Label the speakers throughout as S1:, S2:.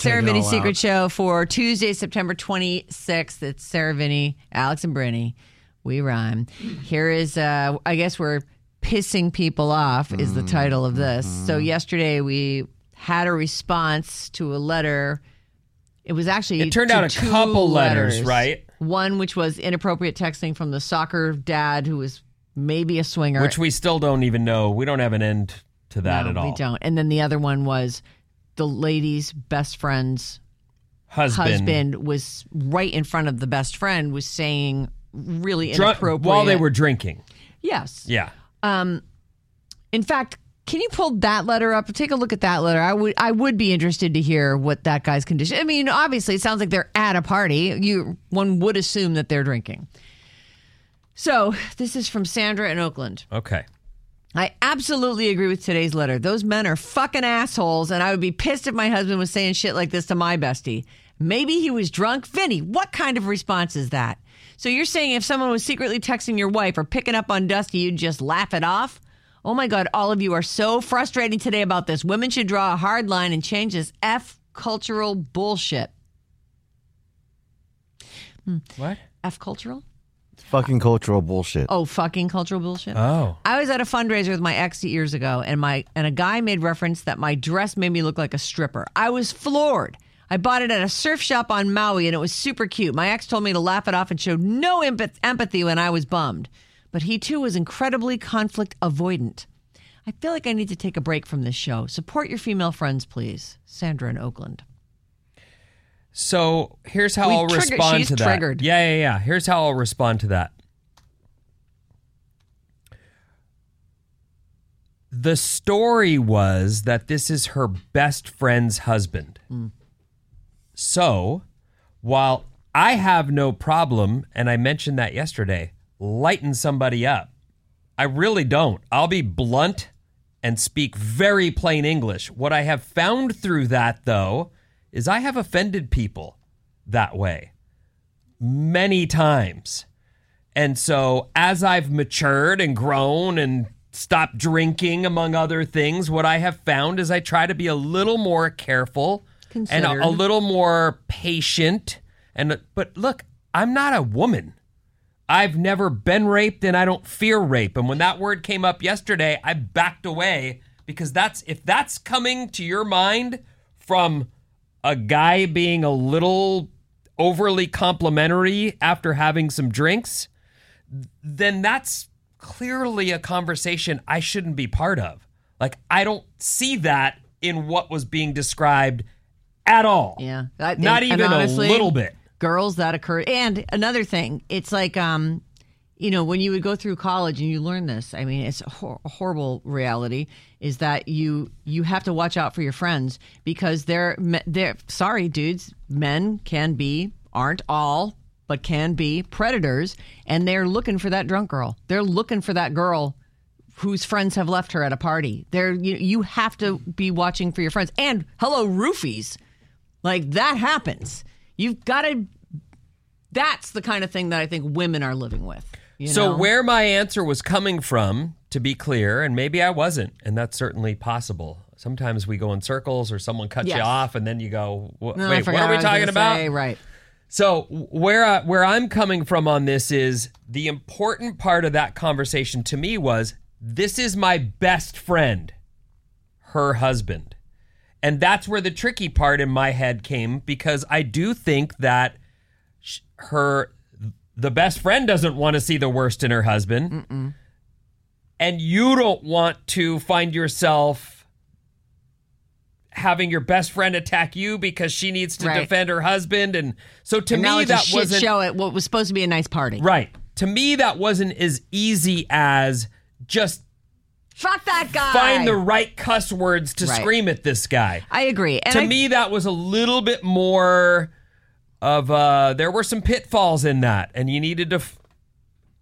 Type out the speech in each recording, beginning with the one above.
S1: Sarah Vinny Secret
S2: out.
S1: Show for Tuesday, September 26th. It's Sarah Vinny, Alex and Brittany. We rhyme. Here is, uh, I guess we're pissing people off, is the title of this. So,
S2: Mm-hmm.
S1: yesterday we had a response to a letter. It was actually
S2: It turned out a couple letters, right?
S1: One which was inappropriate texting from the soccer dad who was maybe a swinger.
S2: Which we still don't even know. We don't have an end to that
S1: No,
S2: at all.
S1: We don't. And then the other one was the lady's best friend's
S2: Husband,
S1: husband was right in front of the best friend was saying really
S2: drunk
S1: inappropriate
S2: while they were drinking.
S1: yes.
S2: Yeah.
S1: Um, in fact can you pull that letter up? Take a look at that letter. I would i would be interested to hear what that guy's condition i mean obviously it sounds like they're at a party. You one would assume that they're drinking. So this is from sandra in oakland.
S2: Okay.
S1: I absolutely agree with today's letter. Those men are fucking assholes, and I would be pissed if my husband was saying shit like this to my bestie. Maybe he was drunk. Vinny, what kind of response is that? So you're saying if someone was secretly texting your wife or picking up on Dusty, you'd just laugh it off? Oh my God, all of you are so frustrating today about this. Women should draw a hard line and change this F cultural bullshit. Hmm.
S2: What?
S1: F cultural?
S3: Fucking cultural bullshit.
S1: Oh, fucking cultural bullshit.
S2: Oh.
S1: I was at a fundraiser with my ex years ago, and my and a guy made reference that my dress made me look like a stripper. I was floored. I bought it at a surf shop on Maui, and it was super cute. My ex told me to laugh it off and showed no empath- empathy when I was bummed, but he too was incredibly conflict avoidant. I feel like I need to take a break from this show. Support your female friends, please. Sandra in Oakland.
S2: So here's how
S1: We
S2: I'll respond
S1: she's
S2: to that.
S1: triggered.
S2: Yeah, yeah, yeah. Here's how I'll respond to that. The story was that this is her best friend's husband. Hmm. So, while I have no problem, and I mentioned that yesterday, lighten somebody up, I really don't. I'll be blunt and speak very plain English. What I have found through that, though, is I have offended people that way many times. And so, as I've matured and grown and stopped drinking, among other things, what I have found is I try to be a little more careful and a, a little more patient. And but look, I'm not a woman. I've never been raped and I don't fear rape. And when that word came up yesterday, I backed away because that's if that's coming to your mind from a guy being a little overly complimentary after having some drinks, then that's clearly a conversation I shouldn't be part of. Like I don't see that in what was being described at all.
S1: Yeah. That-
S2: Not
S1: and-
S2: even
S1: and honestly,
S2: a little bit.
S1: Girls that occurred. And another thing, it's like, um, you know, when you would go through college and you learn this, I mean, it's a, hor- a horrible reality is that you you have to watch out for your friends because they're they're sorry, dudes, men can be aren't all but can be predators and they're looking for that drunk girl. They're looking for that girl whose friends have left her at a party. They're you, you have to be watching for your friends. And hello roofies. Like that happens. You've got to. That's the kind of thing that I think women are living with. You
S2: So
S1: know?
S2: where my answer was coming from, to be clear, and maybe I wasn't, and that's certainly possible. Sometimes we go in circles, or someone cuts you off, and then you go, "Wha-
S1: No,
S2: "Wait, what are we talking about?"
S1: say, right.
S2: So where I, where I'm coming from on this is the important part of that conversation to me was this is my best friend, her husband. And that's where the tricky part in my head came because I do think that sh- her the best friend doesn't want to see the worst in her husband. And you don't want to find yourself having your best friend attack you because she needs to
S1: Right.
S2: defend her husband and so to
S1: And
S2: me that wasn't
S1: show at what was supposed to be a nice party.
S2: right to me that wasn't as easy as just
S1: Fuck that guy.
S2: find the right cuss words to
S1: Right.
S2: scream at this guy
S1: I agree. And
S2: to
S1: I,
S2: me that was a little bit more of uh, there were some pitfalls in that, and you needed to. F-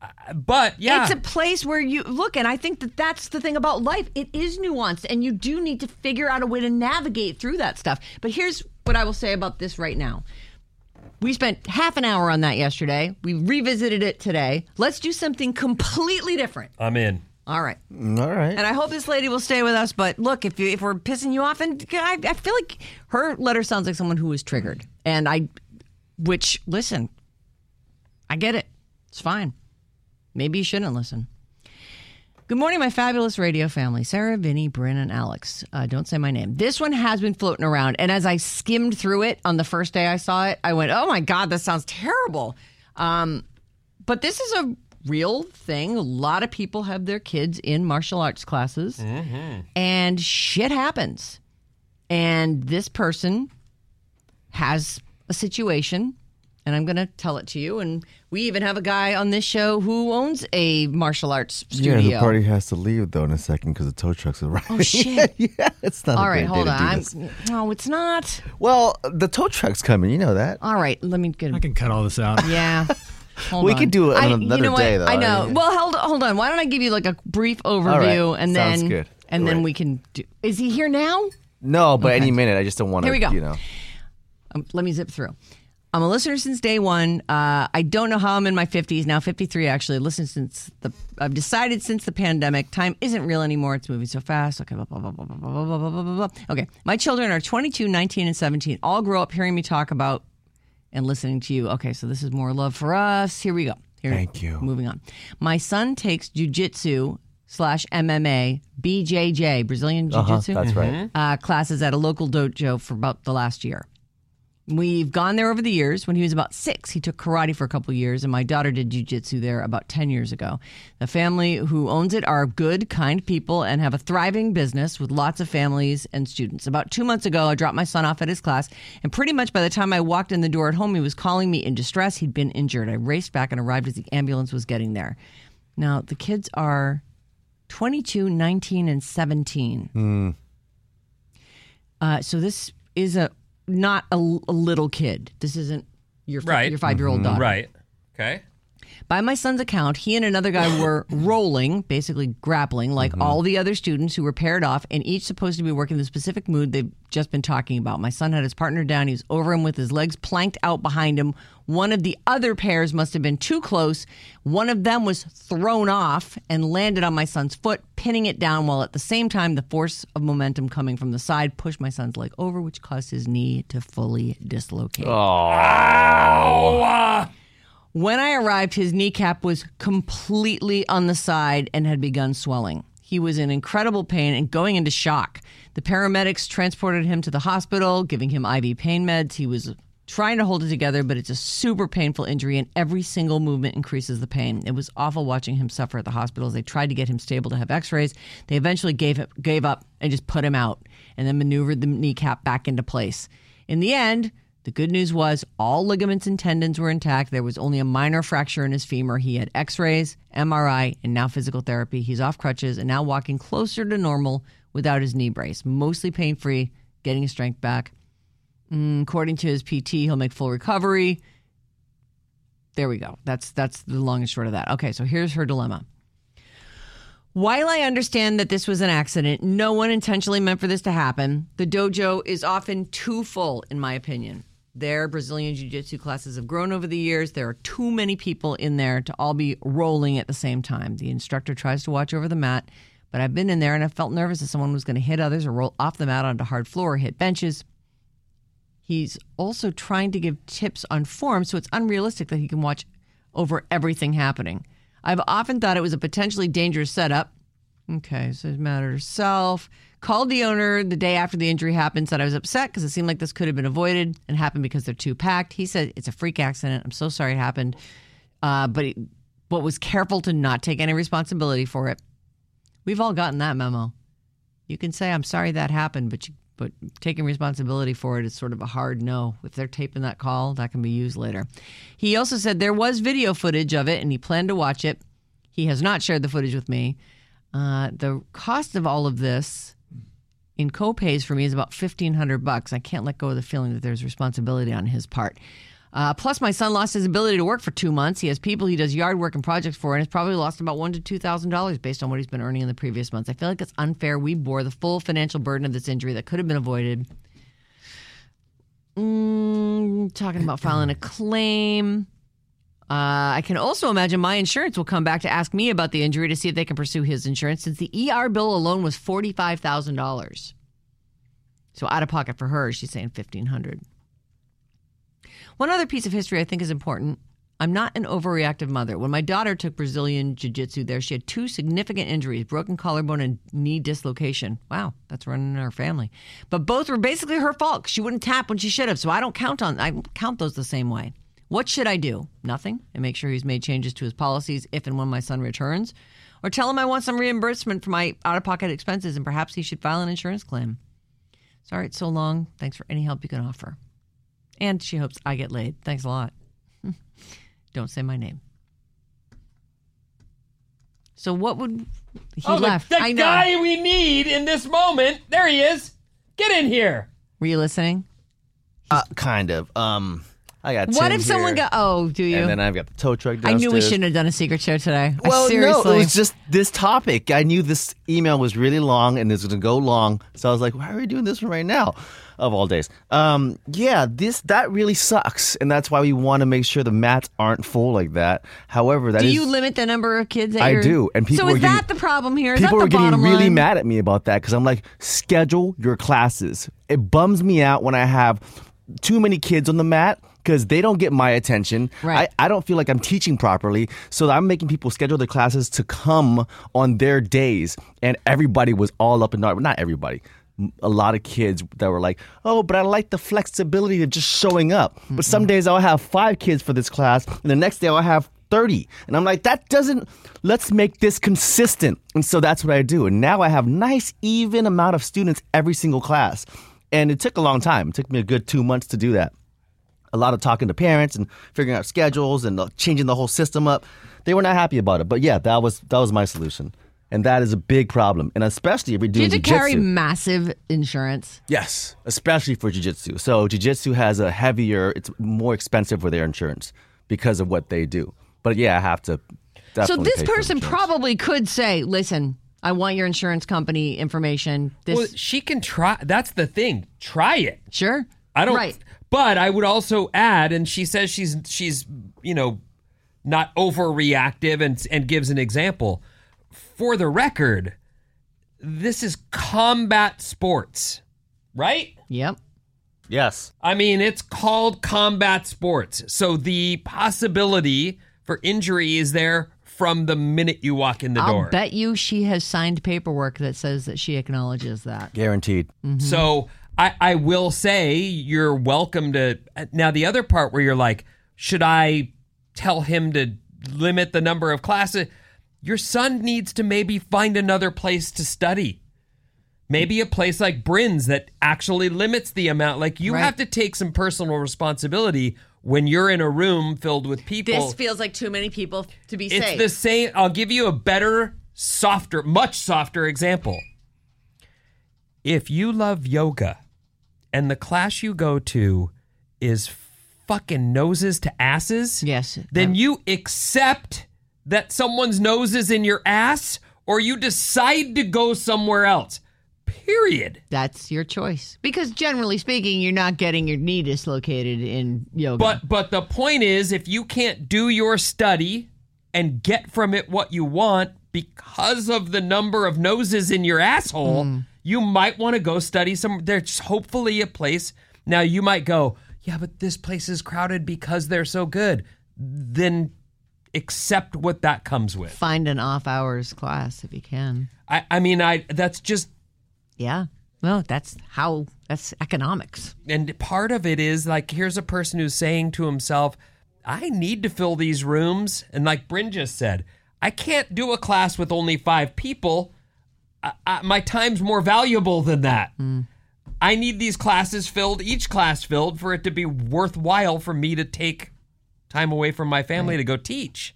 S2: uh, but yeah,
S1: It's a place where you look, and I think that that's the thing about life. It is nuanced, and you do need to figure out a way to navigate through that stuff. But here's what I will say about this right now. We spent half an hour on that yesterday. We revisited it today. Let's do something completely different.
S2: I'm in.
S1: All right.
S3: All right.
S1: And I hope this lady will stay with us. But look, if you, if we're pissing you off, and I, I feel like her letter sounds like someone who was triggered, and I, which listen, I get it. It's fine. Maybe you shouldn't listen. Good morning, my fabulous radio family. Sarah, Vinny, Bryn, and Alex. Uh, don't say my name. This one has been floating around. And as I skimmed through it on the first day I saw it, I went, oh my God, this sounds terrible. Um, but this is a real thing. A lot of people have their kids in martial arts classes, and shit happens. And this person has a situation, and I'm going to tell it to you. And we even have a guy on this show who owns a martial arts studio.
S3: Yeah, the party has to leave though in a second because the tow trucks are arriving.
S1: Oh shit!
S3: yeah, it's not.
S1: All
S3: a
S1: right,
S3: great
S1: hold
S3: day
S1: on.
S3: to do
S1: no, it's not.
S3: Well, the tow truck's coming. You know that.
S1: All right, let me get.
S4: I can cut all this out.
S1: Yeah. Hold
S3: We
S1: on.
S3: could do it
S1: I-
S3: on
S1: you
S3: another
S1: know what?
S3: day, though.
S1: I know.
S3: Yeah.
S1: Well, hold hold on. Why don't I give you like a brief overview
S3: right.
S1: and
S3: Sounds
S1: then
S3: good.
S1: and then
S3: Right.
S1: we can do. Is he here now?
S3: No, but
S1: Okay.
S3: any minute. I just don't want to.
S1: Here we go.
S3: You know.
S1: Um, let me zip through. I'm a listener since day one. Uh, I don't know how I'm in my 50s now, 53 actually. Listened since the. I've decided since the pandemic, time isn't real anymore. It's moving so fast. Okay, blah blah blah blah blah blah blah blah blah blah. Okay, my children are 22, 19, and 17. All grow up hearing me talk about and listening to you. Okay, so this is more love for us. Here we go. Here,
S3: Thank you.
S1: Moving on. My son takes jujitsu slash MMA, BJJ, Brazilian Jiu. Jitsu
S3: That's right.
S1: uh, classes at a local dojo for about the last year. We've gone there over the years. When he was about six, he took karate for a couple years, and my daughter did jujitsu there about 10 years ago. The family who owns it are good, kind people and have a thriving business with lots of families and students. About two months ago, I dropped my son off at his class, and pretty much by the time I walked in the door at home, he was calling me in distress. He'd been injured. I raced back and arrived as the ambulance was getting there. Now, the kids are 22, 19, and 17. Uh, so this is a not a, a little kid. This isn't your
S2: Right.
S1: your five year old mm-hmm. daughter.
S2: Right. Okay.
S1: By my son's account, he and another guy were rolling, basically grappling, like mm-hmm. all the other students who were paired off, and each supposed to be working the specific mood they've just been talking about. My son had his partner down. He was over him with his legs planked out behind him. One of the other pairs must have been too close. One of them was thrown off and landed on my son's foot, pinning it down, while at the same time, the force of momentum coming from the side pushed my son's leg over, which caused his knee to fully dislocate. When I arrived, his kneecap was completely on the side and had begun swelling. He was in incredible pain and going into shock. The paramedics transported him to the hospital, giving him IV pain meds. He was trying to hold it together, but it's a super painful injury, and every single movement increases the pain. It was awful watching him suffer at the hospitals. They tried to get him stable to have X-rays. They eventually gave him, gave up and just put him out, and then maneuvered the kneecap back into place. In the end, the good news was all ligaments and tendons were intact. There was only a minor fracture in his femur. He had x rays, MRI, and now physical therapy. He's off crutches and now walking closer to normal without his knee brace, mostly pain free, getting his strength back. Mm, according to his PT, he'll make full recovery. There we go. That's that's the long and short of that. Okay, so here's her dilemma. While I understand that this was an accident, no one intentionally meant for this to happen. The dojo is often too full, in my opinion. Their Brazilian Jiu Jitsu classes have grown over the years. There are too many people in there to all be rolling at the same time. The instructor tries to watch over the mat, but I've been in there and I felt nervous that someone was going to hit others or roll off the mat onto hard floor or hit benches. He's also trying to give tips on form, so it's unrealistic that he can watch over everything happening. I've often thought it was a potentially dangerous setup. Okay, so it's a matter of self. Called the owner the day after the injury happened, said I was upset because it seemed like this could have been avoided and happened because they're too packed. He said it's a freak accident. I'm so sorry it happened, uh, but he, but was careful to not take any responsibility for it. We've all gotten that memo. You can say I'm sorry that happened, but you, but taking responsibility for it is sort of a hard no. If they're taping that call, that can be used later. He also said there was video footage of it and he planned to watch it. He has not shared the footage with me. Uh, the cost of all of this in co-pays for me is about fifteen hundred bucks. I can't let go of the feeling that there's responsibility on his part. Uh, plus, my son lost his ability to work for two months. He has people he does yard work and projects for, and has probably lost about one to two thousand dollars based on what he's been earning in the previous months. I feel like it's unfair. We bore the full financial burden of this injury that could have been avoided. Mm, talking about filing a claim. Uh, I can also imagine my insurance will come back to ask me about the injury to see if they can pursue his insurance, since the ER bill alone was forty five thousand dollars. So out of pocket for her, she's saying fifteen hundred. One other piece of history I think is important. I'm not an overreactive mother. When my daughter took Brazilian Jiu Jitsu there, she had two significant injuries broken collarbone and knee dislocation. Wow, that's running in our family. But both were basically her fault. She wouldn't tap when she should have. So I don't count on I count those the same way. What should I do? Nothing. And make sure he's made changes to his policies if and when my son returns. Or tell him I want some reimbursement for my out of pocket expenses and perhaps he should file an insurance claim. Sorry it's so long. Thanks for any help you can offer. And she hopes I get laid. Thanks a lot. Don't say my name. So what would he
S2: oh, the-
S1: left?
S2: The,
S1: I know.
S2: guy we need in this moment. There he is. Get in here.
S1: Were you listening?
S3: Uh, kind of. Um, I got.
S1: What if someone
S3: here,
S1: got? Oh, do you?
S3: And then I've got the tow truck
S1: I knew we shouldn't have done a secret show today. I
S3: Well,
S1: seriously.
S3: no, it was just this topic. I knew this email was really long and it's going to go long, so I was like, "Why are we doing this one right now?" Of all days, um, yeah, this that really sucks, and that's why we want to make sure the mats aren't full like that. However, that
S1: do
S3: is-
S1: you limit the number of kids? That
S3: I do, and people
S1: so
S3: are
S1: is
S3: getting-
S1: that the problem here? Is
S3: people
S1: the
S3: getting really
S1: line?
S3: mad at me about that because I'm like, schedule your classes. It bums me out when I have too many kids on the mat because they don't get my attention.
S1: Right.
S3: I, I don't feel like I'm teaching properly. So I'm making people schedule their classes to come on their days. And everybody was all up in arms. Not everybody. a lot of kids that were like, oh, but I like the flexibility of just showing up. But some days I'll have five kids for this class, and the next day I'll have 30. And I'm like, that doesn't, let's make this consistent. And so that's what I do. And now I have nice, even amount of students every single class. And it took a long time. It took me a good two months to do that a lot of talking to parents and figuring out schedules and uh, changing the whole system up. They were not happy about it, but yeah, that was that was my solution, and that is a big problem, and especially if you're
S1: Do you
S3: doing
S1: have to carry massive insurance?
S3: Yes, especially for jiu-jitsu. So jiu-jitsu has a heavier, it's more expensive for their insurance because of what they do. But yeah, I have to.
S1: So this
S3: pay
S1: person
S3: insurance.
S1: probably could say, "Listen, I want your insurance company information." This
S2: Well, she can try. That's the thing. Try it.
S1: sure.
S2: I don't.
S1: Right.
S2: But I would also add, and she says she's she's you know not overreactive, and and gives an example. For the record, this is combat sports, right?
S1: Yep.
S3: Yes.
S2: I mean, it's called combat sports, so the possibility for injury is there from the minute you walk in the
S1: I'll
S2: door.
S1: I bet you she has signed paperwork that says that she acknowledges that.
S3: Guaranteed.
S2: So I, I will say you're welcome to. Now, the other part where you're like, should I tell him to limit the number of classes? Your son needs to maybe find another place to study. Maybe a place like Bryn's that actually limits the amount. Like you
S1: Right.
S2: have to take some personal responsibility when you're in a room filled with people.
S1: This feels like too many people to be
S2: It's
S1: safe.
S2: the same. I'll give you a better, softer, much softer example. If you love yoga and the class you go to is fucking noses to asses,
S1: Yes.
S2: then you accept that someone's nose is in your ass or you decide to go somewhere else. Period.
S1: That's your choice. Because generally speaking, you're not getting your knee dislocated in yoga.
S2: But but the point is if you can't do your study and get from it what you want because of the number of noses in your asshole,
S1: Hmm.
S2: You might want to go study some there's hopefully a place. Now you might go, "Yeah, but this place is crowded because they're so good." Then accept what that comes with.
S1: find an off hours class if you can.
S2: I I mean, I that's just
S1: Yeah. Well, that's how that's economics.
S2: and part of it is like here's a person who's saying to himself i need to fill these rooms and like bryn just said i can't do a class with only five people I, I, my time's more valuable than that hmm. i need these classes filled each class filled for it to be worthwhile for me to take time away from my family to go teach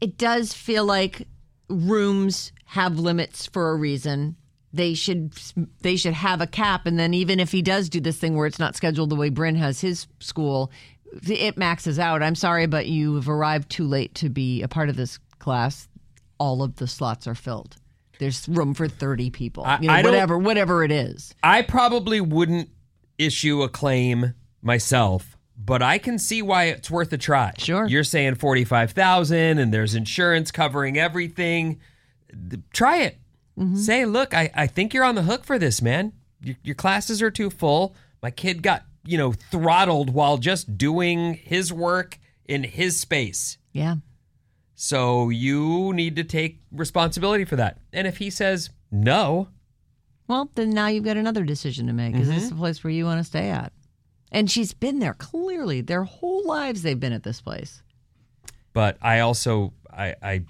S1: It does feel like rooms have limits for a reason. They should they should have a cap, and then even if he does do this thing where it's not scheduled the way Bryn has his school, it maxes out. I'm sorry, but you've arrived too late to be a part of this class. All of the slots are filled. There's room for 30 people.
S2: I-
S1: you know, whatever, whatever it is.
S2: I probably wouldn't issue a claim myself, but I can see why it's worth a try.
S1: Sure.
S2: You're saying 45,000 and there's insurance covering everything. Try it.
S1: Mm-hmm.
S2: Say, look, I, I think you're on the hook for this, man. Your, your classes are too full. My kid got, you know, throttled while just doing his work in his space.
S1: Yeah.
S2: So you need to take responsibility for that. And if he says no,
S1: Well, then now you've got another decision to make. Is
S2: Mm-hmm.
S1: this the place where you want to stay at? And she's been there clearly. Their whole lives they've been at this place.
S2: but I also I, I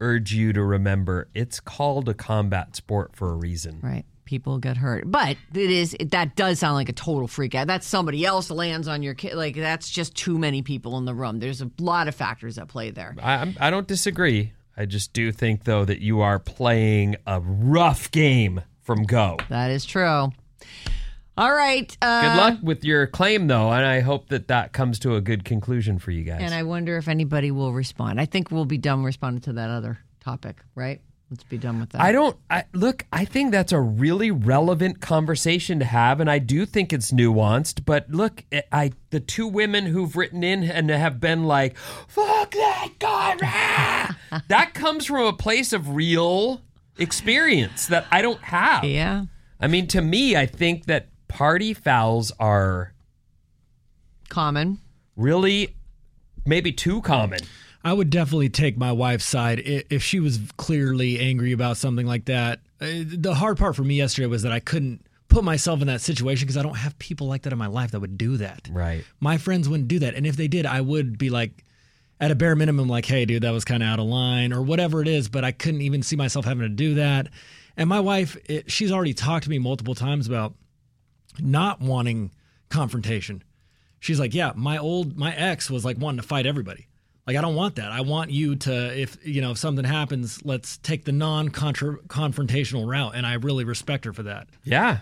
S2: urge you to remember it's called a combat sport for a reason.
S1: Right. People get hurt. But it is that does sound like a total freak out. That's somebody else lands on your kid. Like that's just too many people in the room. There's a lot of factors at play there.
S2: I I'm- don't disagree. I just do think though that you are playing a rough game from go.
S1: That is true. All right. Uh,
S2: Good luck with your claim though, and I hope that that comes to a good conclusion for you guys.
S1: And I wonder if anybody will respond. I think we'll be done responding to that other topic, right? Let's be done with that.
S2: I don't I, look. I think that's a really relevant conversation to have, and I do think it's nuanced. But look, I- I the two women who've written in and have been like, "Fuck that guy," that comes from a place of real experience that I don't have.
S1: yeah.
S2: I mean, to me, I think that party fouls are
S1: Common.
S2: really maybe too common.
S4: I would definitely take my wife's side if she was clearly angry about something like that. Uh, The hard part for me yesterday was that I couldn't put myself in that situation because I don't have people like that in my life that would do that.
S2: Right.
S4: My friends wouldn't do that. And if they did, I would be like, at a bare minimum, like, hey, dude, that was kind of out of line or whatever it is. But I couldn't even see myself having to do that. And my wife, it, she's already talked to me multiple times about not wanting confrontation. She's like, yeah, my old, my ex was like wanting to fight everybody. Like, I don't want that. I want you to, if, you know, if something happens, let's take the non confrontational route. And I really respect her for that.
S2: Yeah.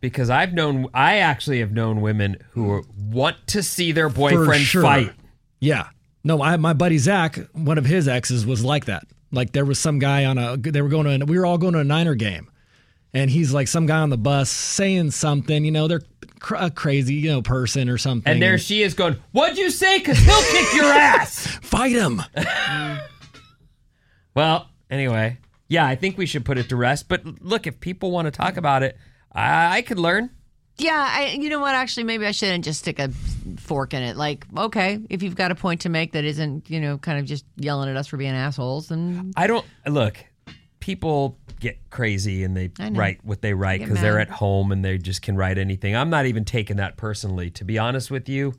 S2: Because I've known, I actually have known women who mm. want to see their boyfriend
S4: sure.
S2: fight.
S4: Yeah. No, I, my buddy Zach, one of his exes was like that. Like there was some guy on a, they were going to, we were all going to a Niner game. And he's like some guy on the bus saying something, you know, they're cr- a crazy, you know, person or something.
S2: And there she is going, What'd you say? Because he'll kick your ass.
S4: fight him.
S2: Well, anyway, yeah, I think we should put it to rest. But look, if people want to talk about it, I, I could learn.
S1: Yeah, I, you know what? Actually, maybe I shouldn't just stick a fork in it. Like, okay, if you've got a point to make that isn't, you know, kind of just yelling at us for being assholes, then
S2: I don't look. People get crazy and they write what they write because they're at home and they just can write anything. I'm not even taking that personally, to be honest with you.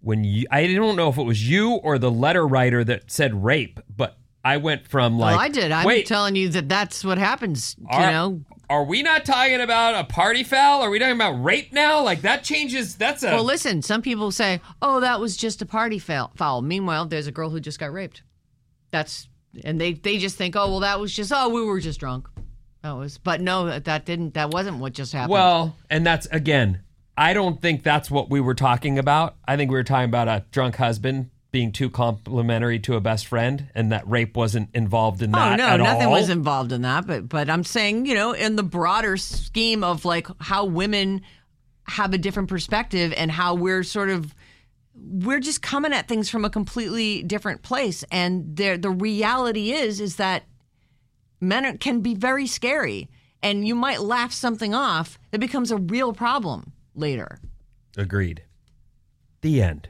S2: When you, I don't know if it was you or the letter writer that said rape, but I went from oh, like,
S1: well, I did. I'm
S2: wait,
S1: telling you that that's what happens. You
S2: are,
S1: know,
S2: are we not talking about a party foul? Are we talking about rape now? Like that changes. That's a
S1: Well, listen, some people say, "Oh, that was just a party foul." foul. Meanwhile, there's a girl who just got raped. That's and they they just think, "Oh, well, that was just oh, we were just drunk." That was, but no, that- that didn't. That wasn't what just happened.
S2: Well, and that's again, I don't think that's what we were talking about. I think we were talking about a drunk husband being too complimentary to a best friend, and that rape wasn't involved in
S1: Oh
S2: that
S1: no,
S2: at
S1: nothing
S2: all.
S1: was involved in that. But but I'm saying, you know, in the broader scheme of like how women have a different perspective and how we're sort of we're just coming at things from a completely different place. And there the reality is is that men are, can be very scary, and you might laugh something off that becomes a real problem later.
S2: Agreed. The end.